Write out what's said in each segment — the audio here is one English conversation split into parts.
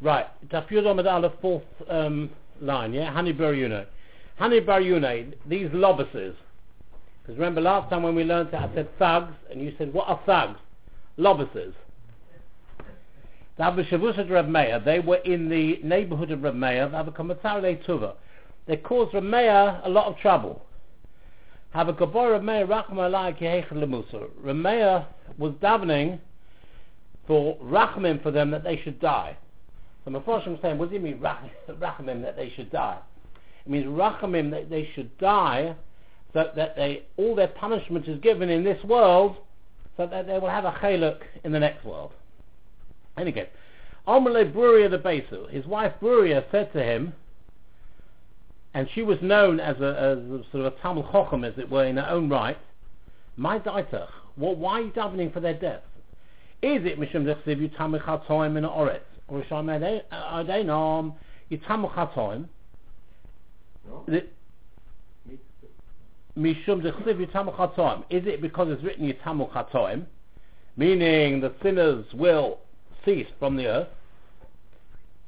Right, Tafyud Ahmad fourth um, line, yeah? Hani Bar Yuna. Hani Bar Yuna, these lobuses. Because remember last time when we learned that I said thugs, and you said, what are thugs? Lobuses. Reb Meir, they were in the neighborhood of Reb Meir, Tuva. They caused Reb Meir a lot of trouble. Have a Gabor Reb Meir Reb Meir was davening for Rachmim for them that they should die. So Mephoshim saying, what does it mean rachamim that they should die? It means Rachamim that they should die so that they all their punishment is given in this world so that they will have a chaluk in the next world. Anyway, Amalei Bruria the Besu, his wife Bruria said to him, and she was known as a, as a sort of a Talmud Chochem, as it were, in her own right, my daitach, well, why are you davening for their death? Is it Mishum Dechsiv Yutamich HaToim in Oretz? Or Rishon Adeinom Yutamich HaToim? Mishum Dechsiv Yutamich HaToim. Is it because it's written Yutamich HaToim? Meaning the sinners will cease from the earth.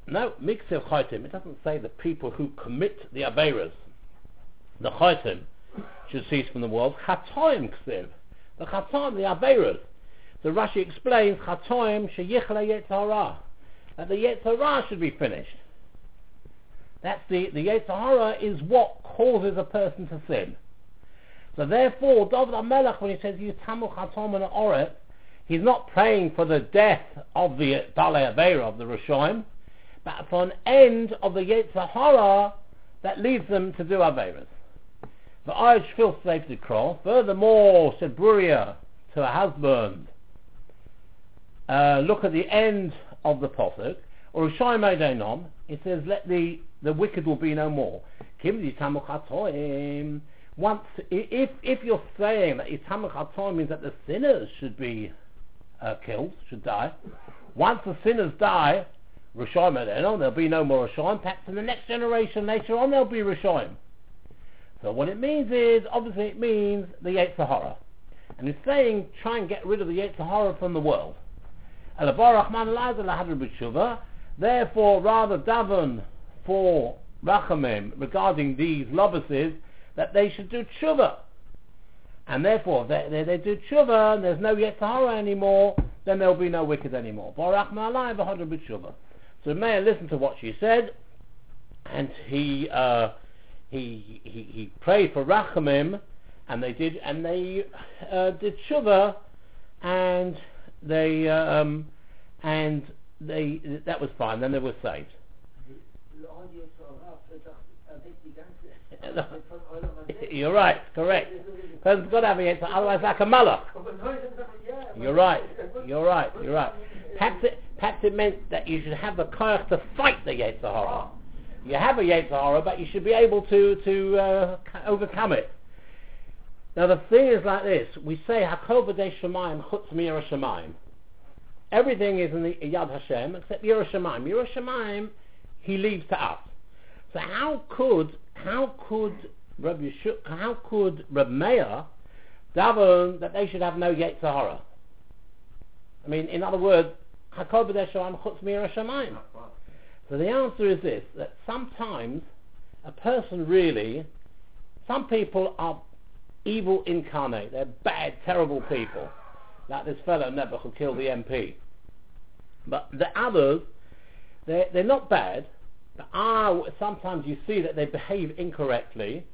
No, Miksev Chaitim, it doesn't say the people who commit the Averas, the Chaitim, should cease from the world. Chatoim Ksiv, the Chatoim, the Averas. The Rashi explains, Chatoim Sheyichle Yetzirah, that the Yetzirah should be finished. That's the, the Yetzirah is what causes a person to sin. So therefore, David HaMelech, when he says, Yutamu Chatom and Oret, he's not praying for the death of the Balei Aveira, of the Rishoim, but for an end of the Yetzirah that leads them to do Averas. The Irish feel safe to crawl. Furthermore, said Bruria to her husband, uh, look at the end of the Pasuk, or Rishayim Eidenom, it says, let the, the wicked will be no more. Once, if, if you're saying that Itamach means that the sinners should be uh, killed, should die, once the sinners die, Rishayim Eidenom, there'll be no more Rishayim, perhaps in the next generation later on there'll be Rishayim. So what it means is, obviously it means the Yetzirah. And it's saying, try and get rid of the Yetzirah from the world. Therefore, rather daven for Rachamim regarding these lobuses that they should do tshuva. And therefore, they, they, they do tshuva and there's no Yetzirah anymore, then there'll be no wicked anymore. So Meir listened to what she said, and he, uh, he, he, he prayed for Rachamim, and they did, and they uh, did tshuva, and they um, and they that was fine. Then they were saved. You're right, correct. Person's got to have answer, otherwise like a malach. You're right, you're right, you're right. Perhaps it, perhaps it meant that you should have the courage to fight the Yetzirah. You have a Yetzirah, but you should be able to, to uh, overcome it. Now the thing is like this: we say Hakol b'dei Shemayim chutz Everything is in the Yad Hashem except Yerushalayim. Yerushalayim he leaves to us. So how could how could Rabbi Yeshua, how could Rabbi Meir daven that they should have no Yetzirah? I mean, in other words, Hakol b'dei Shemayim chutz So the answer is this: that sometimes a person really, some people are evil incarnate. They're bad, terrible people. Like this fellow Nebuch who killed the MP. But the others, they're, they're not bad, but are, sometimes you see that they behave incorrectly.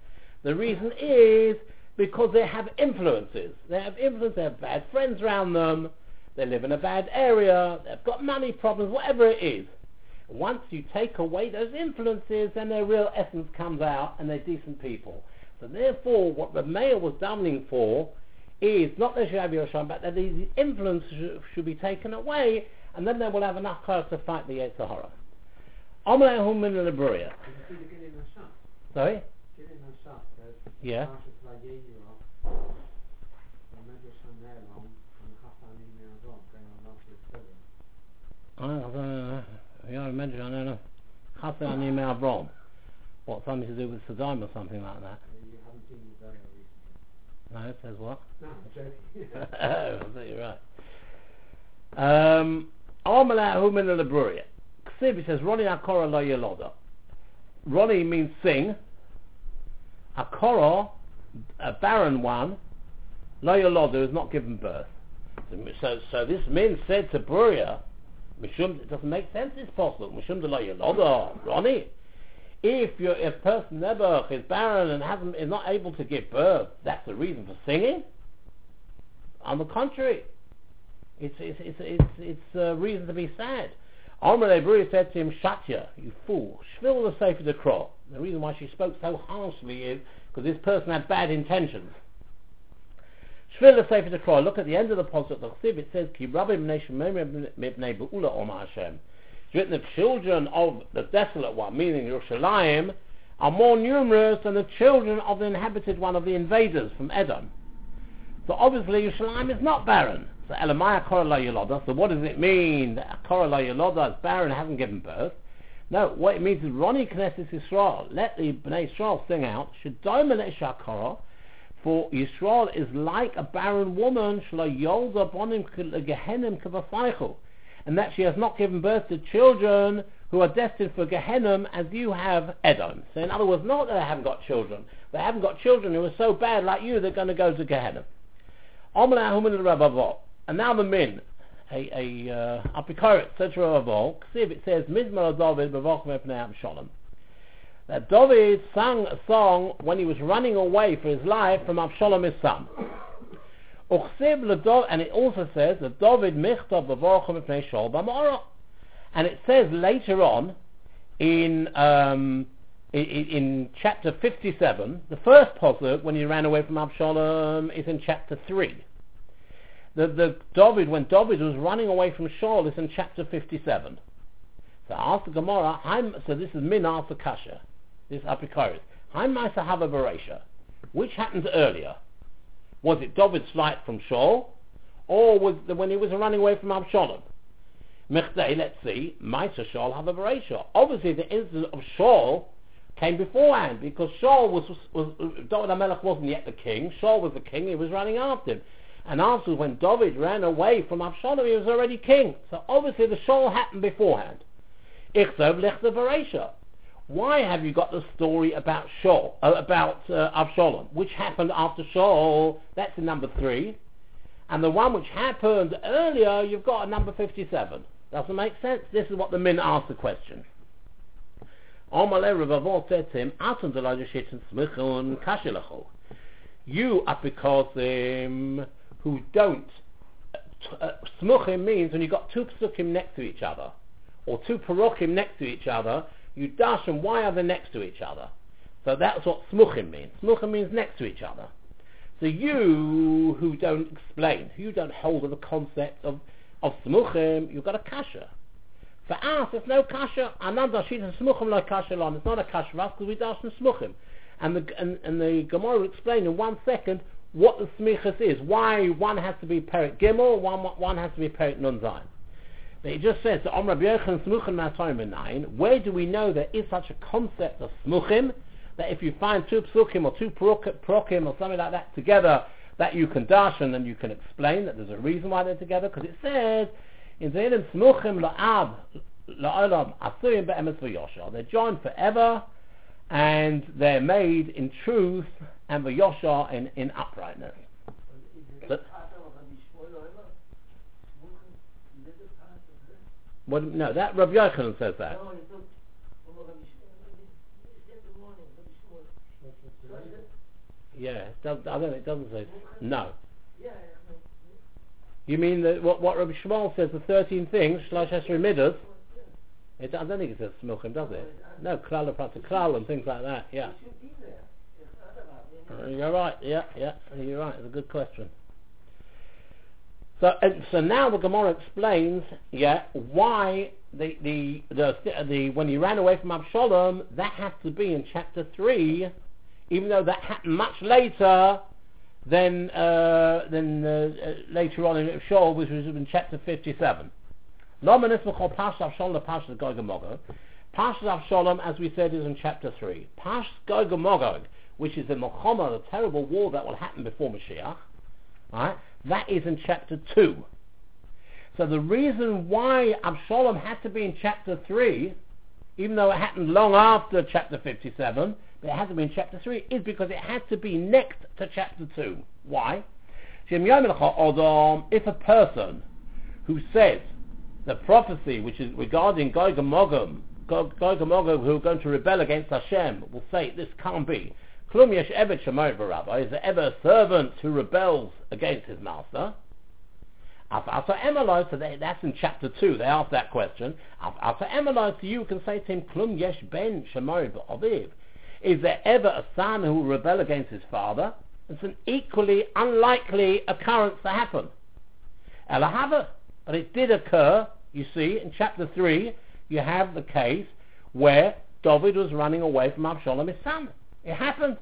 The reason is because they have influences. They have influence, they have bad friends around them, they live in a bad area, they've got money problems, whatever it is. Once you take away those influences, then their real essence comes out and they're decent people. So therefore, what the Meir was doubling for is not that you have Yerushalayim, but that these influences should, should be taken away, and then they will have enough power to fight the Yetzirah. Amalehum min Liburia. Sorry? Yeah. I imagine, I don't know. Chassan Avram. What, something to do with Saddam or something like that? No, it says what? No, I'm joking. oh, I thought you're right. Um, Armalahu min al-Abruria. Chsiv, it says, Roni Akora lo yeloda. Roni means sing. Akora, a barren one, lo yeloda is not given birth. So, so this min said to Bruria, Mishum, it doesn't make sense, it's possible. Mishum de lo yeloda, Roni. If your if person Nebuch is barren and hasn't is not able to give birth, that's the reason for singing. On the contrary, it's it's it's it's, it's a reason to be sad. Amr Lebri said to him, Shatya, you fool, shvil the Sefer the Crow. The reason why she spoke so harshly is because this person had bad intentions. Shvil the Sefer the Crow. Look at the end of the Pasuk, it says, Ki Rabbi Mibnei Mibnei Be'ula Oma Hashem. Written the children of the desolate one, meaning Yerushalayim, are more numerous than the children of the inhabited one of the invaders from Edom. So obviously Yerushalayim is not barren. So Elamaya Korala Yeloda. So what does it mean that Korala Yeloda is barren and hasn't given birth? No, what it means is Roni Knesset Yisrael. Let the Bnei Yisrael sing out. Shadoma Shakara. For Yisrael is like a barren woman. Shla Yolda Bonim Gehenim Kavafaychu and that she has not given birth to children who are destined for Gehenna as you have Edom. So in other words, not that they haven't got children, they haven't got children who are so bad like you, they're going to go to Gehenna. And now the min, a, a uh, said to Ravol, see if it says, Mizmar David Shalom. That David sang a song when he was running away for his life from Absalom his son. And it also says that David michtav b'vorchim mipnei shol. And it says later on in, um, in, in chapter 57, the first posuk when he ran away from Absalom is in chapter 3. The, the David, when David was running away from Shaul, is in chapter 57. So after Gemara, so this is Min after Kasha, this is Apikoris. Haim Maisa Hava Beresha. Which happens earlier? Was it David's flight from Shaul, or was it when he was running away from Absalom? Mechdei, let's see, Maisa Shaul have a. Obviously, the incident of Shaul came beforehand because Shaul was, was, was David wasn't yet the king. Shaul was the king. He was running after him. And after when David ran away from Absalom, he was already king. So obviously the Shaul happened beforehand. Ichzov lech the Beresha why have you got the story about Shaul, uh, about uh, Absalom, which happened after Shaul? That's the number three, and the one which happened earlier, you've got a number fifty-seven. Doesn't make sense. This is what the min asked the question. You are because um, who don't. Uh, smuchim means when you've got two psukim next to each other, or two parokim next to each other, you dash them, why are they next to each other? So that's what smuchim means. Smuchim means next to each other. So you who don't explain, who don't hold of the concept of, of smuchim, you've got a kasha. For us, there's no kasha. Ananda sheet and smuchim like kasha on. It's not a kasha for us because we dash and smuchim. And the, and, and the Gemara will explain in one second what the smichas is, why one has to be perik gimel, one, one has to be perik nun zayin. But it just says, Om Rabbi Yochanan Smuchim where do we know there is such a concept of Smuchim, that if you find two Psukim or two Prokim or something like that together, that you can darshan and then you can explain that there's a reason why they're together, because it says, in Zaylim Smuchim La'ab La'olam Asuyim Be'emes V'yosha. They're joined forever, and they're made in truth and V'yosha in, in uprightness. What, no, that Rabbi Yochanan says that. Yeah, does, I don't. It doesn't say no. You mean that what, what Rabbi Shmuel says? The thirteen things, Shlosh Esrei Midas. It, I don't think it says smoking, does it? No, klal klal and things like that. Yeah. You're right. Yeah, yeah. You're right. It's a good question. So, and so now the Gemara explains, yeah, why the, the, the, the, when he ran away from Absalom, that has to be in chapter 3, even though that happened much later than, uh, than uh, uh later on in Shaul, which was in chapter 57. Lomanis called Pash Avshalom, the Pash of Gog Pash Avshalom, as we said, is in chapter 3. Pash Gog which is the Milchama, the terrible war that will happen before Mashiach, right? That is in chapter 2. So the reason why Absalom had to be in chapter 3, even though it happened long after chapter 57, but it had to be in chapter 3, is because it had to be next to chapter 2. Why? If a person who says the prophecy which is regarding Gog and Magog, Gog and Magog who are going to rebel against Hashem will say this can't be. Is there ever a servant who rebels against his master? After Emeloi, so that's in chapter 2, they ask that question. After Emeloi, so you can say to him, Klum yesh ben Shemoy Aviv. Is there ever a son who will rebel against his father? It's an equally unlikely occurrence to happen. Elahava, but it did occur, you see, in chapter 3, you have the case where David was running away from Absalom, his son. It happened.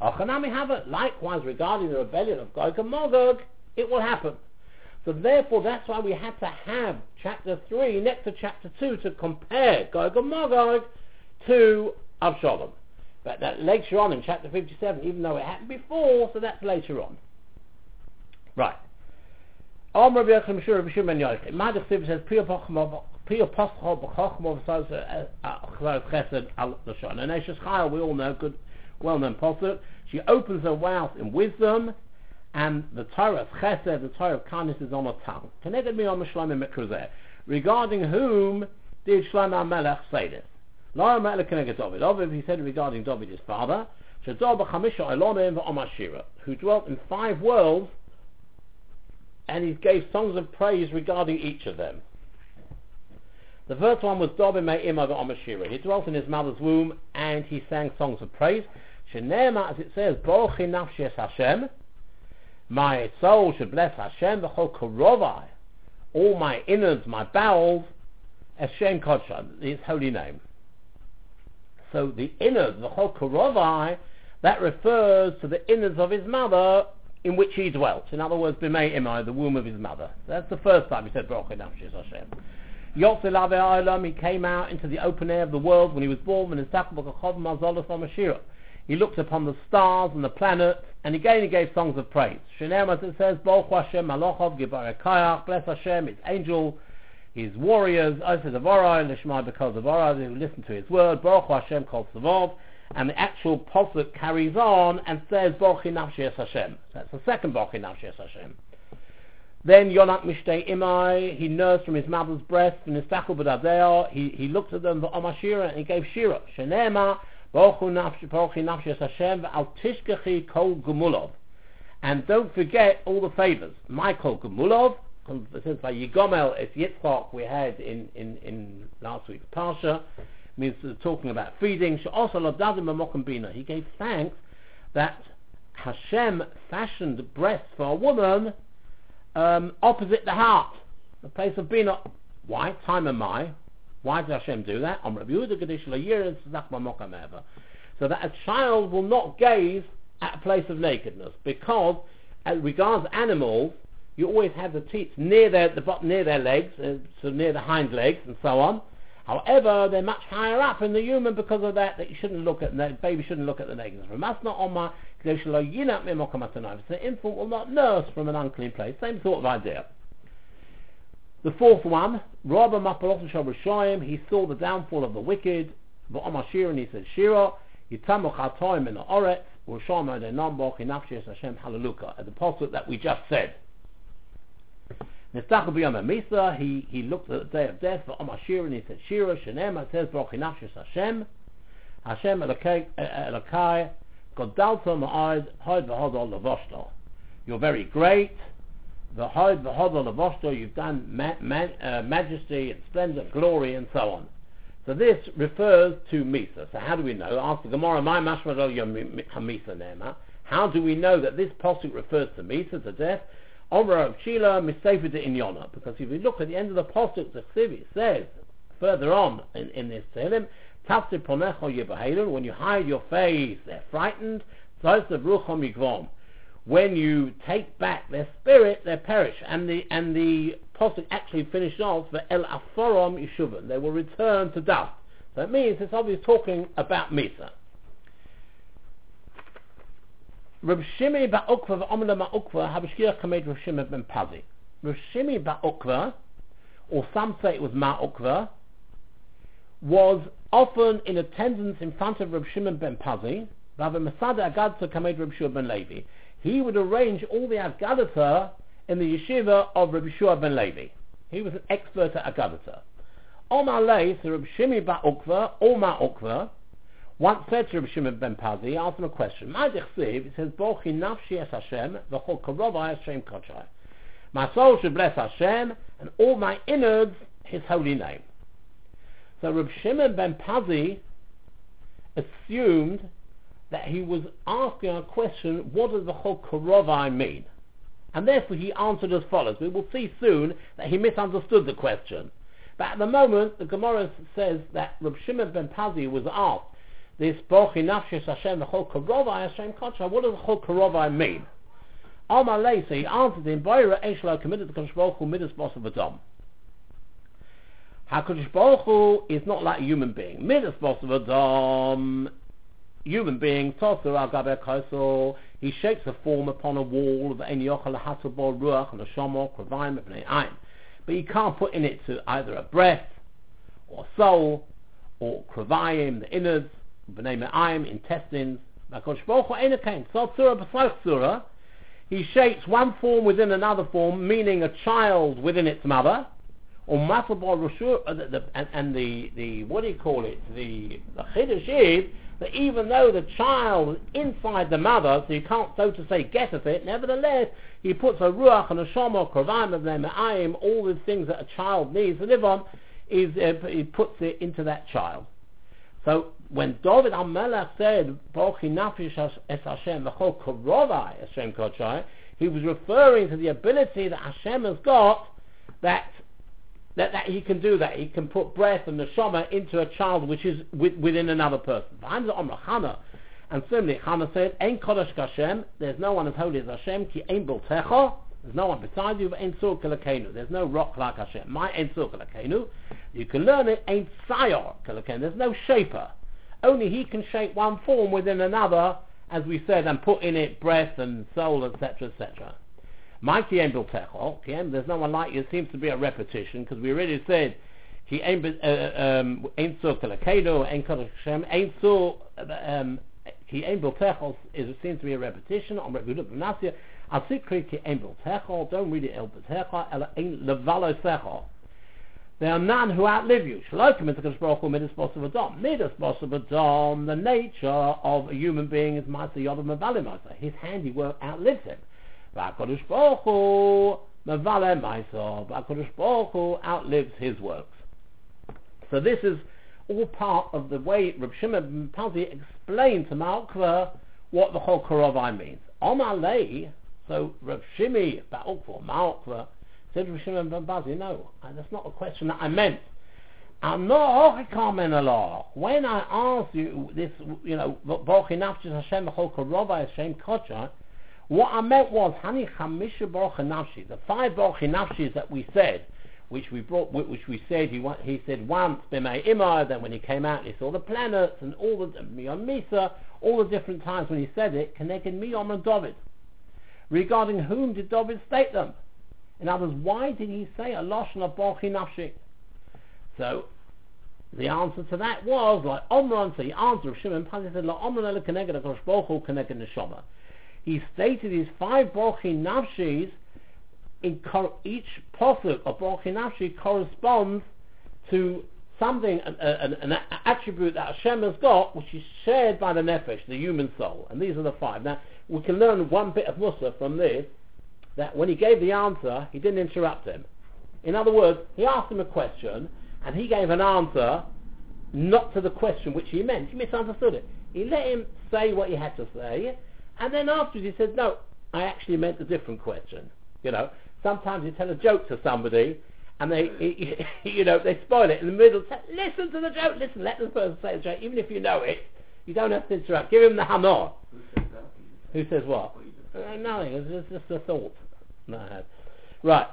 Likewise, regarding the rebellion of Gog and Magog, it will happen. So therefore, that's why we had to have chapter 3 next to chapter 2 to compare Gog and Magog to Absalom. But that later on in chapter 57, even though it happened before, so that's later on. Right. Om Rabbi Rabbi says, B'chochmo V'saz uh, uh, Chesed Al Lashon. And we all know, good, well-known posuk. She opens her mouth in wisdom, and the Torah of Chesed, the Torah of kindness is on her tongue. Connected me on Shlomo Mikruzeh. Regarding whom did Shlomo Melech say this? Lara Melech connected David. David, he said regarding David, his father, who dwelt in five worlds, and he gave songs of praise regarding each of them. The first one was David Me'imah Amashira. He dwelt in his mother's womb, and he sang songs of praise. Shenema, as it says, Bochi Nafshes Hashem, my soul should bless Hashem, v'chol korovai, all my innards, my bowels, Hashem Kodshan, his holy name. So the innards, the whole Korovai, that refers to the innards of his mother in which he dwelt. In other words, B'mei Imai, the womb of his mother. That's the first time he said, Baruch Nafshis Hashem. Yotzei he came out into the open air of the world when he was born, and he looked upon the stars and the planets, and again he gave songs of praise. Shenem, as it says, Baruch Hashem, Malochov, Gibarekayach, bless Hashem, his angel, his warriors, Osa Devorah, Lishma because Devorah, who listen to his word, Baruch Hashem Kol Savov, and the actual pasuk carries on and says Baruch Nafshi Hashem. That's the second Baruch Nafshi Hashem. Then Yonak Mishtei Imai, he nursed from his mother's breast, and B'dadeo, he, he looked at them for Omashira, and he gave Shira. Shenema, And don't forget all the favors. Michael Gumulov, since by Yigomel it's Yitzchak we had in, in, in last week's Parsha, means talking about feeding. He gave thanks that Hashem fashioned breasts for a woman um, opposite the heart, the place of being. Why? Time am I? Why did Hashem do that? So that a child will not gaze at a place of nakedness, because as regards animals, you always have the teats near their the bottom, near their legs, uh, so near the hind legs and so on. However, they're much higher up in the human because of that. That you shouldn't look at the baby shouldn't look at the nakedness. Must not on my so the infant will not nurse from an unclean place. Same sort of idea. The fourth one, Rabba Mapalot he saw the downfall of the wicked. But Shira, and he said, Shira, Yitamu Chatoim in the Oret, Ushama de Namboch, Inafshis Hashem Hallelujah, at the posture that we just said. Nistachel b'yom Misa, he, he looked at the day of death for Omar and he said, Shira, Shenem, it says, Baruch Nafshis Hashem, Hashem Elokai, Godalto Ma'ad, Hod V'hodol Levoshto. You're very great, the Hod V'hodol Levoshto, you've done ma- ma- uh, majesty and splendor, glory and so on. So this refers to Misa. So how do we know? Ask the Gemara, my Mashmadol Misa Nema. How do we know that this posuk refers to Misa, to death? Omra of Shila Misafid Inyona. Because if you look at the end of the Pasuk, the Chsiv, says further on in, in this Tehillim, Tafti Ponecho Yebahelun, when you hide your face, they're frightened. When you take back their spirit, they perish. And the and the Pasuk actually finished off, the El Aforom Yeshuvan, they will return to dust. So it means it's obviously talking about Misa. Reb Shimi Ba'ukva v'Omla Ma'ukva hier kamed Reb Shimi ben Pazi. Reb Shimi Ba'ukva, or some say it was Ma'ukva, was often in attendance in front of Reb Shimon ben Pazi, Rav Masada Agadza Kamed Reb Shua ben Levi. He would arrange all the Agadata in the yeshiva of Rabbi Shua ben Levi. He was an expert at Agadata. Omar Lei, so Reb Shimi Ba'ukva, Omar Ukva, once said to Reb Shimon ben Pazi, asked him a question. My it says, Bochi nafshi es Hashem, v'chol karovai Hashem. My soul should bless Hashem, and all my innards, His holy name. So Reb Shimon ben Pazi assumed that he was asking a question, what does the whole Karovai mean? And therefore he answered as follows. We will see soon that he misunderstood the question. But at the moment, the Gemara says that Reb Shimon ben Pazi was asked, this Bochi Nafshis Hashem, the whole Karovai Hashem Kocha, what does the whole Karovai mean? Amar so he answered in Boira Eshlo committed to Kodesh Baruch Hu Midas Boss of Adam. HaKadosh Baruch Hu is not like a human being. Midas Boss of Adam human being, Tosur al Gaber he shapes a form upon a wall of any yochel hasabor ruach and a shomor kravayim ayin. But you can't put in it to either a breath or soul or kravayim, the innards, b'nei ayim, intestines. He shapes one form within another form, meaning a child within its mother, or masabor uh, and, and the, the, what do you call it, the, the chiddush is, that even though the child is inside the mother, so you can't, so to say, get at it, nevertheless, he puts a ruach and a shomor, kravim of them, ayim, all the things that a child needs to live on, is, uh, he puts it into that child. So when David HaMelech said, Bochi nafish es Hashem, v'chol korovai Hashem kochai, he was referring to the ability that Hashem has got that that, that he can do that. He can put breath and neshama into a child which is with, within another person. And similarly, Chana said, "Ein kodesh Hashem." There's no one as holy as Hashem. Ki ein biltecha. There's no one beside you. Ein sur There's no rock like Hashem. My ein sur You can learn it. Ein sayor kalakenu. There's no shaper. Only He can shape one form within another, as we said, and put in it breath and soul, etc., etc. My Kiyem Biltecho, Kiyem, there's no one like you. It seems to be a repetition because we already said he ain't uh, uh, um, ain't so kalakedo, ain't Hashem, ain't so um ain't biltechol is it seems to be a repetition on Rabbi Nasir. Al sikri ki ain't biltechol, don't read it el biltechol, el ain't levalo sechol. There are none who outlive you. Shalokim is midas Adam. Midas Adam, the nature of a human being is Masa Yodam Avalimasa. His handiwork outlives him. V'HaKadosh Baruch Hu mevale ma'aso. V'HaKadosh Baruch Hu outlives his works. So this is all part of the way Reb Shimon Pazi explained to Malkva what the whole Karovai means. Omar so Reb Shimi Ba'ukva, Malkva, said Reb Shimon Pazi, no, that's not the question that I meant. I'm not When I ask you this, you know, Hashem Hashem Kocha, what I meant was Hani Chamisha Baruch the five Baruch that we said, which we brought, which we said he he said once Bimei Imar, then when he came out he saw the planets and all the Miyom Misa, all the different times when he said it, connected Miyom and David. Regarding whom did David state them? In other words, why did he say a Lashon of Baruch Nafshi? So the answer to that was like Omran. So he answered of Shimon Pazi said, "La Omran ele connected Baruch Hu Neshama." He stated his five Borchi Nafshis, in each posuk of Borchi Nafshi corresponds to something, an, an, an, attribute that Hashem has got, which is shared by the Nefesh, the human soul. And these are the five. Now, we can learn one bit of Musa from this, that when he gave the answer, he didn't interrupt him. In other words, he asked him a question, and he gave an answer not to the question which he meant. He misunderstood it. He let him say what he had to say, and then afterwards he said, no, I actually meant a different question. You know, sometimes you tell a joke to somebody and they, you know, they spoil it in the middle. Listen to the joke, listen, let the person say the joke, even if you know it. You don't have to interrupt. Give him the hamor. Who says what? Uh, nothing. It's just a thought. No, right.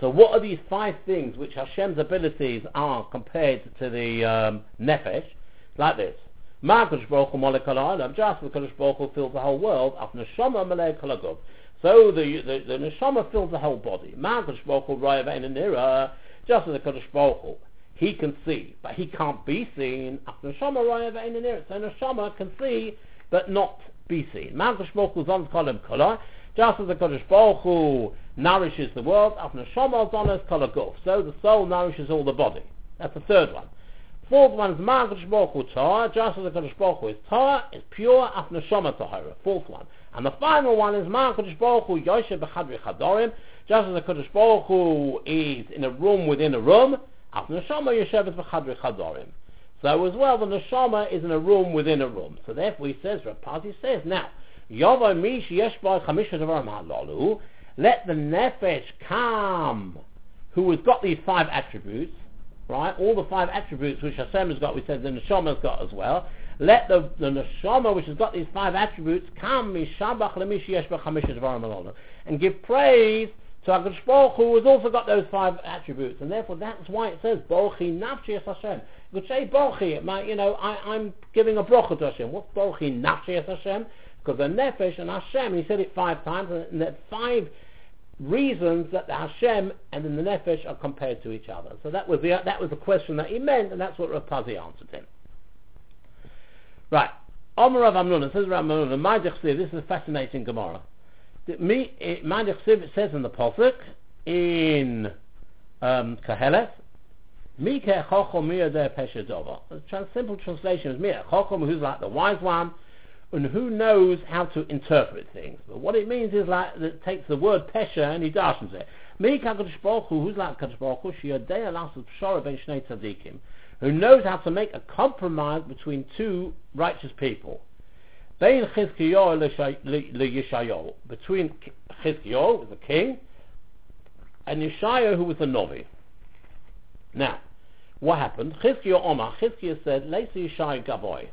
So what are these five things which Hashem's abilities are compared to the um, nefesh? Like this. Ma'akadosh Baruch Hu Alam, just because Baruch Hu fills the whole world, Af Neshama Malek Kalagov. So the, the, the Neshama fills the whole body. Ma'akadosh Baruch Hu Raya Vein Nira, Just as the Kodesh Baruch Hu, he can see, but he can't be seen. Ahnushoma Raya Veninir. So Neshama can see, but not be seen. Just as the Kodesh Baruch Hu nourishes the world, so the soul nourishes all the body. That's the third one. Fourth one is Baruch Hu Torah, just as the Kodesh Baruch is Torah, is pure af neshama Tahara. Fourth one. And the final one is Ma'akadosh Baruch Hu Yoshe B'chadri just as the Kodesh Baruch is in a room within a room, af neshama Yoshevet B'chadri Chadorim. So as well, the neshama is in a room within a room. So therefore he says, Rapazi says, now, Yovo Mish Yesh Bo Chamisha Devarim Halalu, let the nefesh come, who has got these five attributes, right? All the five attributes which Hashem has got, we said the neshama has got as well. Let the, the neshama, which has got these five attributes, come and give praise to HaKadosh Baruch who has also got those five attributes, and therefore that's why it says Bochi Nafshi Hashem. You could say Bochi, my, you know, I, am giving a bracha to Hashem. What's Bochi Nafshi Hashem? Because the Nefesh and Hashem, he said it five times, and that five reasons that the Hashem and then the Nefesh are compared to each other. So that was the that was the question that he meant, and that's what Rapazi answered him. Right. Omer of Amnun, says Rav Amnun, this is a fascinating Gemara. Ma'adich it says in the Pasuk, in um, Kahelet, Mike Chochom Miyadeh. The simple translation is Mike Chochom, who's like the wise one, and who knows how to interpret things. But what it means is like it takes the word pesha and he darshens it. Me Kadosh Baruch Hu, who's like Kadosh Baruch Hu, Shiyadei Alas Pshara Ben Shnei Tzadikim, who knows how to make a compromise between two righteous people. Bein Chizkiyahu Yeshayahu, between Chizkiyahu, who the king, and Yeshayahu, who was the Novi. Now, what happened? Chizkiyahu Omar, Chizkiyahu said, Leisa Yeshaya Gavoy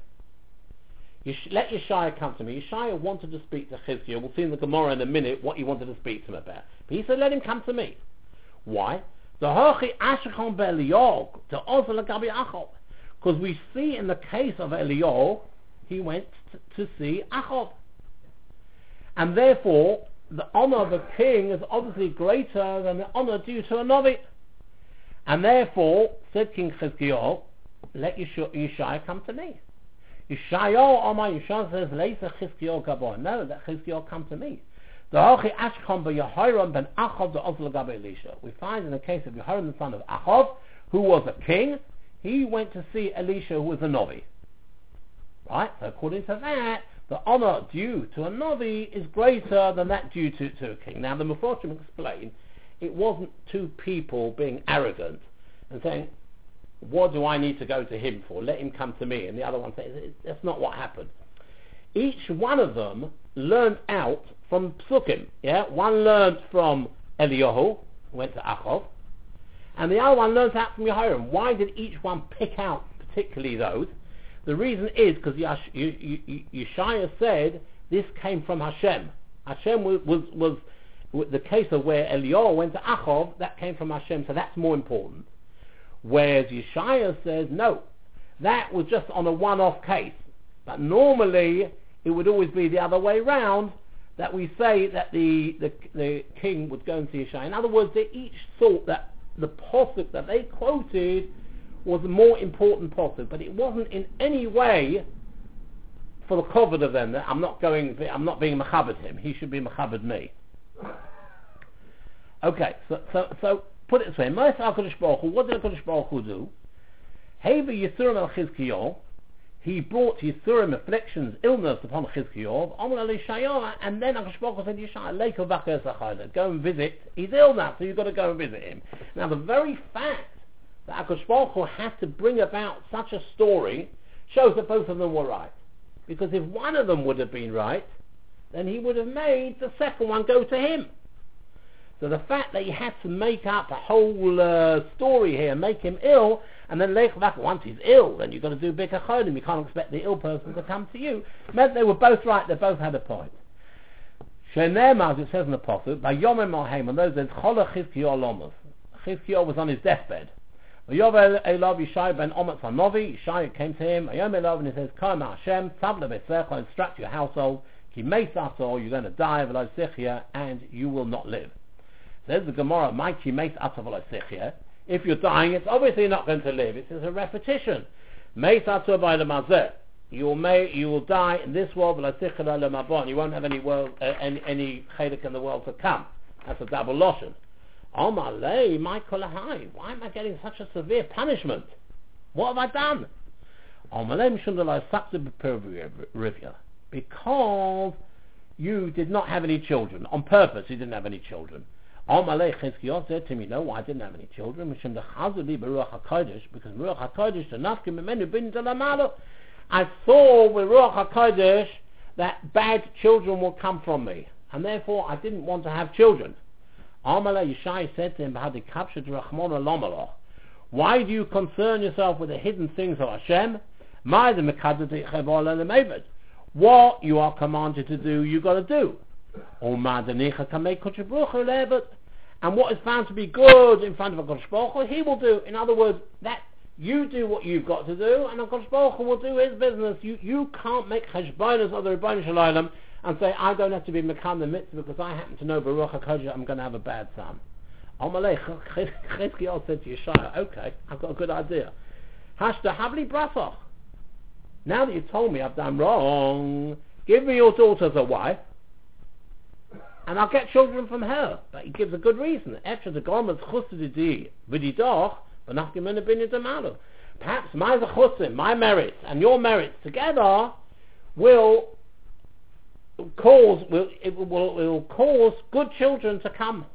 let Yeshaya come to me. Yeshaya wanted to speak to Chizkiah. We'll see in the Gemara in a minute what he wanted to speak to him about. But he said, let him come to me. Why? Because we see in the case of Eliyahu, he went to, to see Achab. And therefore, the honor of a king is obviously greater than the honor due to a Navi. And therefore, said King Chizkiah, let Yeshaya come to me. Yeshayahu Omar Yeshua says, Leisa Chizkiyahu Gabor. No, that Chizkiyahu come to me. The Hochi Ashkon ben Yehoram ben Achav the Ozla Gabe Elisha. We find in the case of Yehoram the son of Achav, who was a king, he went to see Elisha who was a Novi. Right? So according to that, the honor due to a Novi is greater than that due to, to a king. Now the Mephoshim explain it wasn't two people being arrogant and saying, what do I need to go to him for? Let him come to me. And the other one says, that's not what happened. Each one of them learned out from Psukim. Yeah? One learned from Eliyahu, went to Achov, and the other one learned out from Yehoram. Why did each one pick out particularly those? The reason is because Yeshaya said this came from Hashem. Hashem was, was, was the case of where Eliyahu went to Achov, that came from Hashem, so that's more important. Whereas Yeshaya says, no, that was just on a one-off case. But normally, it would always be the other way round, that we say that the, the, the king would go and see Yeshaya. In other words, they each thought that the posuk that they quoted was a more important posuk, but it wasn't in any way for the covet of them that I'm not going, I'm not being machabed him. He should be machabed me. Okay, so, so, so put it this way, Ma'as HaKadosh Baruch Hu, what did HaKadosh Baruch Hu do? Heva Yisurim al he brought Yisurim afflictions, illness upon Chizkiyo, Amr al and then HaKadosh Baruch Hu said, Yishaya, Leiko V'cher go and visit, he's ill now, so you've got to go and visit him. Now the very fact that HaKadosh Baruch Hu had to bring about such a story shows that both of them were right. Because if one of them would have been right, then he would have made the second one go to him. So the fact that you had to make up a whole uh, story here, make him ill, and then later back, once he's ill, then you've got to do big achonim. You can't expect the ill person to come to you. Meant they were both right. They both had a point. Shenem, as it says in the prophet, by Yomim Mohem, and those days, Chola Chizkiyo Lomos. Chizkiyo was on his deathbed. Yovel Elov Yishai ben Omet Sanovi, Yishai came to him, Ayom Elov, and he says, Come Hashem, Tabla Besecha, instruct your household, Ki Meis you're going to die, V'lo and you will not live. Says the Gemara, Maiki makes Atavalosechia. if you're dying, it's obviously not going to live. It's a repetition. Meisatu by the mazeh. You will may you will die in this world, you won't have any world uh, any any chelik in the world to come. That's a double lotion. Omalei, my lay, my kolahai. Why am I getting such a severe punishment? What have I done? Mishundalai sakta rivya. Because you did not have any children on purpose. You didn't have any children. Amalei Chizkiah said to me, no, I didn't have any children. Mishum dechazuli beruach hakodesh because beruach hakodesh the nafkim menu bin delamalo. I saw with Ruach HaKodesh that bad children will come from me, and therefore I didn't want to have children. Amalei Yishai said to him, captured Rahman al Why do you concern yourself with the hidden things of Hashem? What you are commanded to do, you got to do. And what is found to be good in front of a Baruch he will do. In other words, that you do what you've got to do, and HaKadosh Baruch will do his business. You, you can't make cheshbonos of the Rebbeinu Shalom and say, I don't have to be Mekam the mitzvah because I happen to know Baruch HaKodesh I'm going to have a bad son. Amalei, Chizkiel said to Yeshaya, okay, I've got a good idea. Hashta Havli Brafach. Now that you've told me I've done wrong, give me your daughter as a wife, and I'll get children from her. But he gives a good reason. After the garments chustity v'didoch, Perhaps my zachusim, my merits, and your merits together will cause will, it will, will cause good children to come.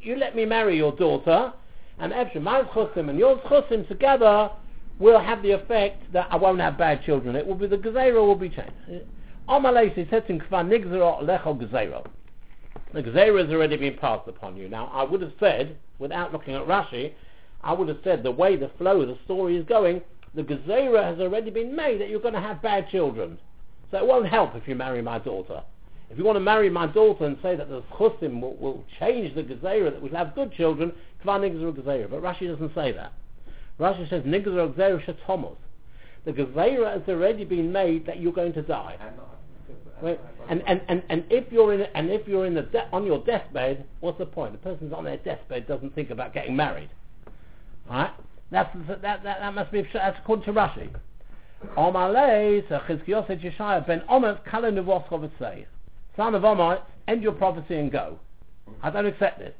You let me marry your daughter, and Efshe, my zachusim and your zachusim together will have the effect that I won't have bad children. It will be the gezerah will be changed. Amalei says in kvar nigzero lecho gezerah. The gezerah has already been passed upon you. Now I would have said, without looking at Rashi, I would have said the way the flow of the story is going, the Gezerah has already been made that you're going to have bad children. So it won't help if you marry my daughter. If you want to marry my daughter and say that the Chusim will, will change the Gezerah, that we'll have good children, Kvar Nigzer Gezerah. But Rashi doesn't say that. Rashi says Nigzer Gezerah Shetomos. The Gezerah has already been made that you're going to die. And, and, and, and if you're in and if you're in the de- on your deathbed, what's the point? The person's on their deathbed doesn't think about getting married. Right? That's, that, that, that must be, that's according to Rashi. Son of Omer, end your prophecy and go. I don't accept this.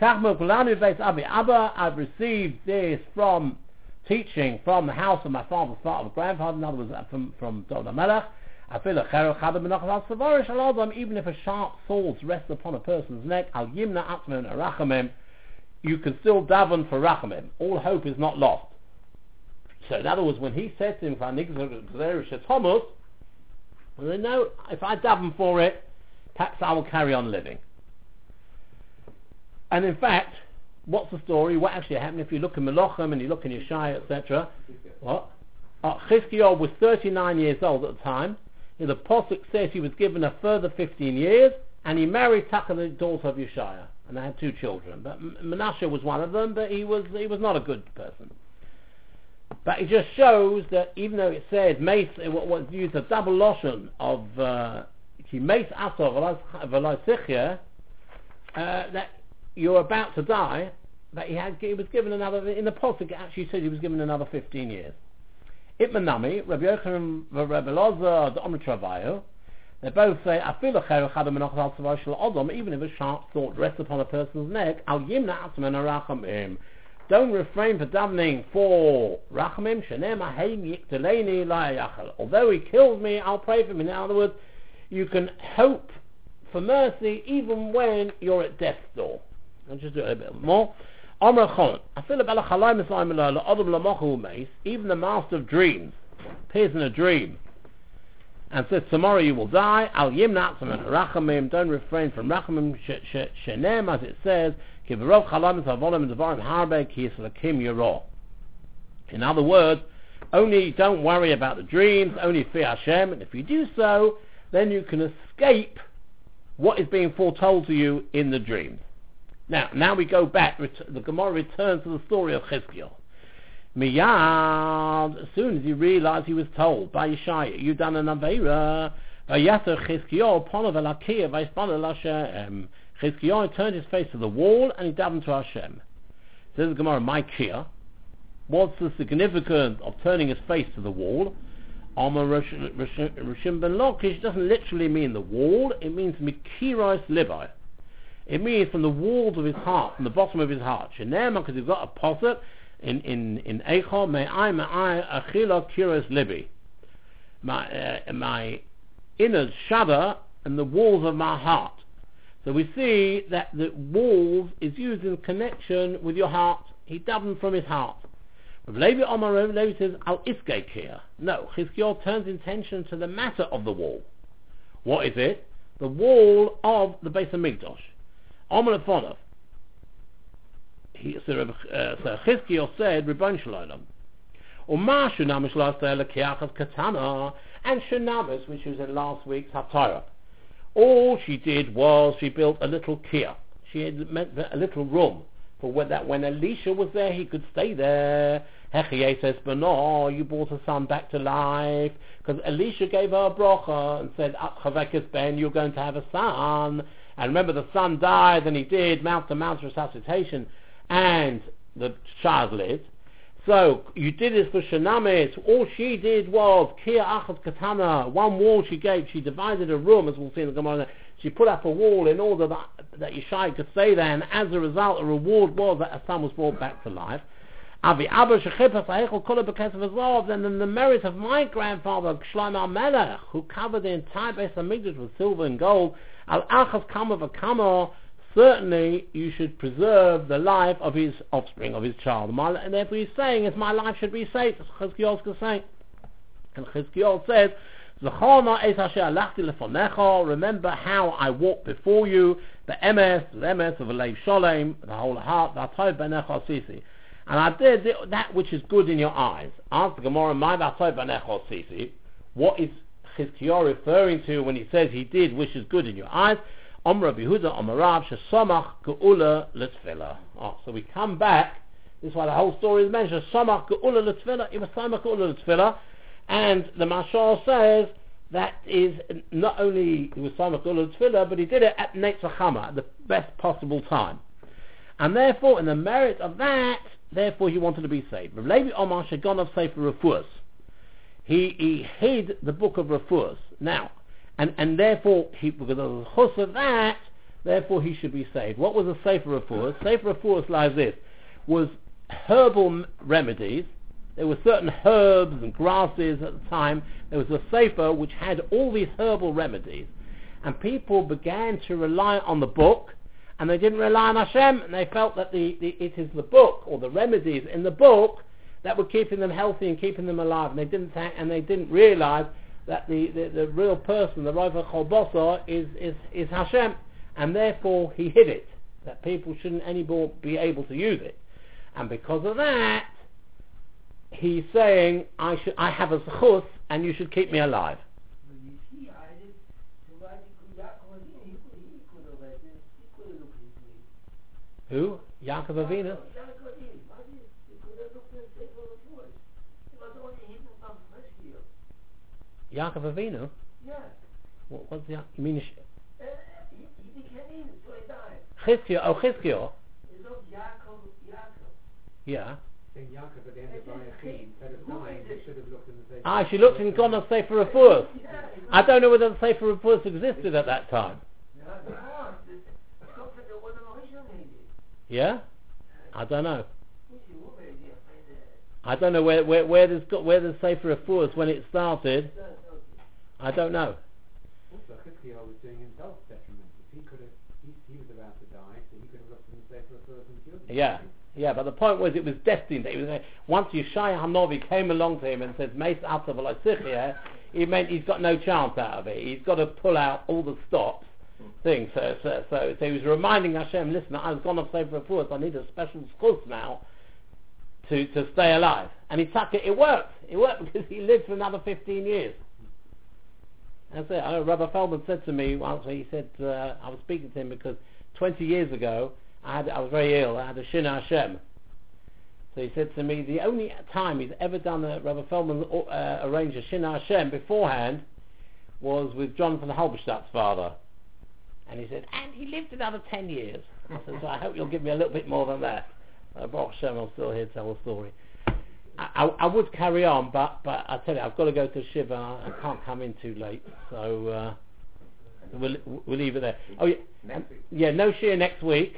Abba, I've received this from teaching from the house of my father's father, grandfather, in other words, from, from Dona Melech. Even if a sharp sword rests upon a person's neck, al yimna atman arachamim, you can still daven for Rachamim. All hope is not lost. So in other words, when he said to him, Thomas, well, they know if I daven for it, perhaps I will carry on living. And in fact, what's the story? What actually happened? If you look in Melochem and you look in Yeshaya, etc. What? Uh, Chizkiah was 39 years old at the time. The Posuk says he was given a further 15 years, and he married Taka, the daughter of Yeshaya and they had two children. But Menashe was one of them, but he was he was not a good person. But it just shows that even though it said mace, it was used a double lotion of uh, he mace asov velosichya, uh, that you're about to die. That he had he was given another in the posuk. It actually said he was given another 15 years. Itmanami, Rabbi Yochanan, Rabbi Loza, the Omri they both say, even if a sharp thought rests upon a person's neck, al yimna rachamim. Don't refrain from davening for rachamim, shenem aheim yikteleni layachal. Although he killed me, I'll pray for him. In other words, you can hope for mercy even when you're at death's door. I'll just do it a bit more. Amr Chon, even the master of dreams appears in a dream and says tomorrow you will die. Al yimnat rachamim. Don't refrain from rachamim. Shenem, as it says, ki kivarov chalamis avolim devarim harbe ki yislakim yiro. In other words, only don't worry about the dreams. Only fear Hashem. And if you do so, then you can escape what is being foretold to you in the dreams. Now, now we go back. The Gemara returns to the story of Chizkiel. Miyad, as soon as he realized he was told by Yeshaya, you've done an Aveira, Vayaser Chizkiyo, Ponav Elakia, Vaispan Hashem. Chizkiyo turned his face to the wall and he davened to Hashem. Says the Gemara, my kia. What's the significance of turning his face to the wall? Amar ben Lakish doesn't literally mean the wall, it means mikiros libai. It means from the walls of his heart, from the bottom of his heart. Shenema, because he's got a posit in in in I may I achila kiros libi. My uh, my inner shudder and the walls of my heart. So we see that the walls is used in connection with your heart. He davened from his heart. Levi Omar Levi says al iske here. No, Chizkiah turns attention to the matter of the wall. What is it? The wall of the Beis Hamikdash. Omar Lefonov. He so, uh, so Chizkiah said, Ribbon Shalom. Umar Shunamis last katana and Shunamis, which was in last week's Haftarah. All she did was she built a little kia. She had a little room for that when Elisha was there, he could stay there. Hechie says, you brought a son back to life. Because Elisha gave her a brocha and said, Chavekes ben, you're going to have a son. And remember, the son died, and he did mouth-to-mouth resuscitation, and the child lived. So you did this for Shunamis. All she did was Kia Achad Katana. One wall she gave. She divided a room, as we'll see in the Gemara. She put up a wall in order that, that Yishai could stay there, and as a result, the reward was that a son was brought back to life. Avi Abba. Then the merit of my grandfather Shlomo Melech, who covered the entire Beis Hamikdash with silver and gold. Al Achas Kama V'Kama certainly you should preserve the life of his offspring, of his child. And therefore he's saying, if my life should be saved, Chizkiah is saying. And Chizkiah says, remember how I walked before you, the emes, the emes of a Lev Sholem, the whole heart, Sisi. And I did that which is good in your eyes. Ask the Gemara, my Sisi. What is Chizkiah referring to when he says he did which is good in your eyes? Om Rabbi Huda Om Rav Shesamach Geula Litfila. Oh, ah, so we come back. This is why the whole story is mentioned. Samach Geula Litfila. It was Samach Geula Litfila. And the Mashal says that is not only he was Samach Geula Litfila, but he did it at Netz Hachama, at the best possible time. And therefore, in the merit of that, therefore he wanted to be saved. Levi Omar Shagonov Sefer Refuos. He, he hid the book of Refuos. Now, and and therefore he because of the chus of that, therefore he should be saved. What was a safer refuah? Safer refuah like this was herbal remedies. There were certain herbs and grasses at the time. There was a safer which had all these herbal remedies, and people began to rely on the book, and they didn't rely on Hashem, and they felt that the, the it is the book or the remedies in the book that were keeping them healthy and keeping them alive, and they didn't th- and they didn't realize that the, the, the real person, the Rofei Chol Basar, is, is, is Hashem, and therefore he hid it, that people shouldn't anymore be able to use it. And because of that, he's saying, I, should, I have a zechus, and you should keep me alive. Who? Yaakov Avinu? Yaakov Avinu? Yeah. What, what's the You mean? Uh, he, he became in, so he died. Chizkiah? Oh, Chizkiah. It's of Yaakov, Yaakov. Yeah. Saying Yaakov at the end of Vayachim, instead of dying, he should have looked in the same. Ah, she looked in Gone Sefer Refuahs. Yeah, it I don't know whether the Sefer Refuahs existed at that time. was- it was. It's something that one of the original needed. Yeah? I don't know. Which is what they did, I I don't know where where where there's got where the Sefer Refuahs when it started. Mean, uh, I don't know. Also, Chizkiah was doing himself detriment. If he could have, he, he was about to die, so he could have looked in the Sefer of First and killed him. Yeah. Yeah, but the point was it was destined. It was once Yeshaya Hanovi came along to him and says, "Mace out of Elosichia," he meant he's got no chance out of it. He's got to pull out all the stops things. So, so, so, so he was reminding Hashem, "Listen, I've gone off Sefer Refuahs. I need a special zechus now to to stay alive." And he took it. It worked. It worked because he lived for another fifteen years. That's it. I know Rabbi Feldman said to me once. He said uh, I was speaking to him because 20 years ago I had I was very ill. I had a shin Hashem. So he said to me, the only time he's ever done a Rabbi Feldman uh, arranged a shin Hashem beforehand was with Jonathan Halberstadt's father. And he said, and he lived another 10 years. I said, so I hope you'll give me a little bit more than that. uh, Baruch Hashem, I'm still here to tell the story. I, I, would carry on, but but I tell you, I've got to go to Shiva. I can't come in too late, so uh, we'll we'll leave it there. Oh yeah, yeah, no shiur next week.